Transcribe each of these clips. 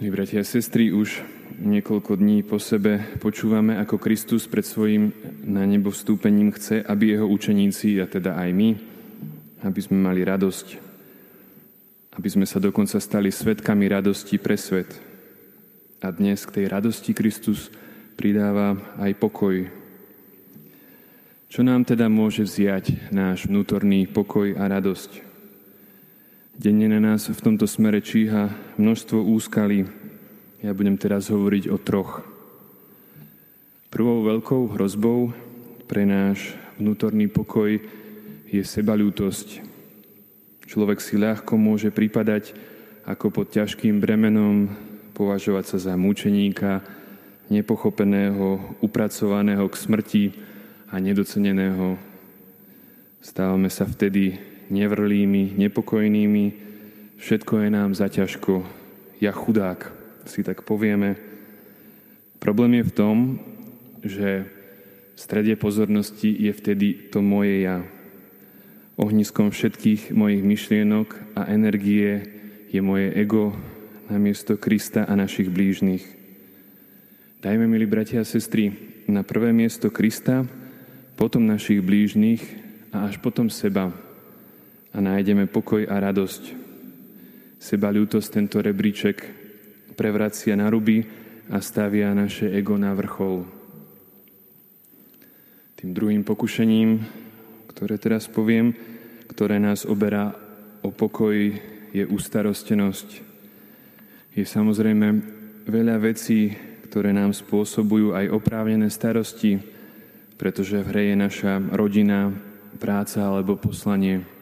Milí bratia a sestry, už niekoľko dní po sebe počúvame, ako Kristus pred svojim na nebo vstúpením chce, aby jeho učeníci, a teda aj my, aby sme mali radosť, aby sme sa dokonca stali svetkami radosti pre svet. A dnes k tej radosti Kristus pridáva aj pokoj. Čo nám teda môže vziať náš vnútorný pokoj a radosť? Denne na nás v tomto smere číha množstvo úskalí. Ja budem teraz hovoriť o troch. Prvou veľkou hrozbou pre náš vnútorný pokoj je sebalútosť. Človek si ľahko môže pripadať ako pod ťažkým bremenom, považovať sa za mučeníka, nepochopeného, upracovaného k smrti a nedoceneného. Stávame sa vtedy nevrlými, nepokojnými, všetko je nám zaťažko, ja chudák, si tak povieme. Problém je v tom, že v strede pozornosti je vtedy to moje ja. Ohniskom všetkých mojich myšlienok a energie je moje ego namiesto Krista a našich blížnych. Dajme, milí bratia a sestry, na prvé miesto Krista, potom našich blížnych a až potom seba a nájdeme pokoj a radosť. Seba ľútosť tento rebríček prevracia na ruby a stavia naše ego na vrchol. Tým druhým pokušením, ktoré teraz poviem, ktoré nás oberá o pokoj, je ustarostenosť. Je samozrejme veľa vecí, ktoré nám spôsobujú aj oprávnené starosti, pretože v hre je naša rodina, práca alebo poslanie.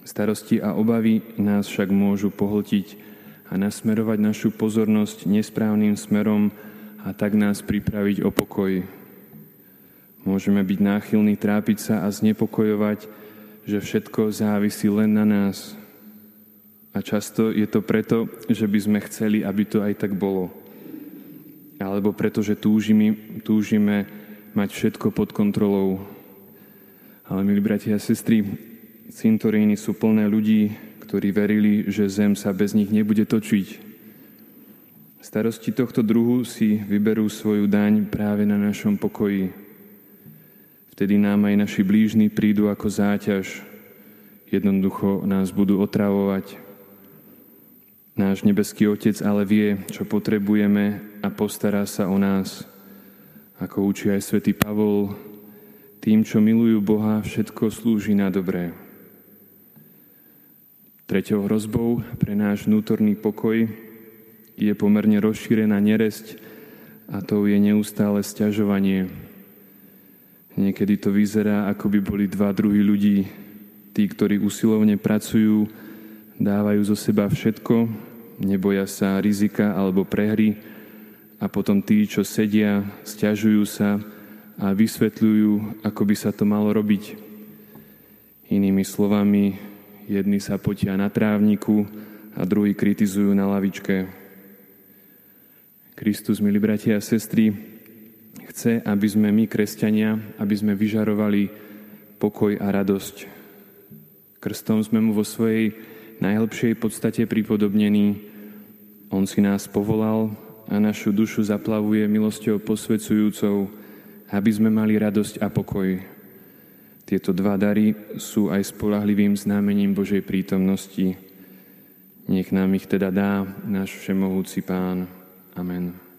Starosti a obavy nás však môžu pohltiť a nasmerovať našu pozornosť nesprávnym smerom a tak nás pripraviť o pokoj. Môžeme byť náchylní trápiť sa a znepokojovať, že všetko závisí len na nás. A často je to preto, že by sme chceli, aby to aj tak bolo. Alebo preto, že túžime, túžime mať všetko pod kontrolou. Ale milí bratia a sestry, Cintoríny sú plné ľudí, ktorí verili, že zem sa bez nich nebude točiť. Starosti tohto druhu si vyberú svoju daň práve na našom pokoji. Vtedy nám aj naši blížni prídu ako záťaž. Jednoducho nás budú otravovať. Náš nebeský Otec ale vie, čo potrebujeme a postará sa o nás. Ako učí aj svätý Pavol, tým, čo milujú Boha, všetko slúži na dobré. Treťou hrozbou pre náš vnútorný pokoj je pomerne rozšírená neresť a to je neustále sťažovanie. Niekedy to vyzerá, ako by boli dva druhy ľudí. Tí, ktorí usilovne pracujú, dávajú zo seba všetko, neboja sa rizika alebo prehry a potom tí, čo sedia, sťažujú sa a vysvetľujú, ako by sa to malo robiť. Inými slovami, Jedni sa potia na trávniku a druhí kritizujú na lavičke. Kristus, milí bratia a sestry, chce, aby sme my, kresťania, aby sme vyžarovali pokoj a radosť. Krstom sme mu vo svojej najhlbšej podstate pripodobnení. On si nás povolal a našu dušu zaplavuje milosťou posvedzujúcou, aby sme mali radosť a pokoj. Tieto dva dary sú aj spolahlivým znamením Božej prítomnosti. Nech nám ich teda dá náš všemohúci Pán. Amen.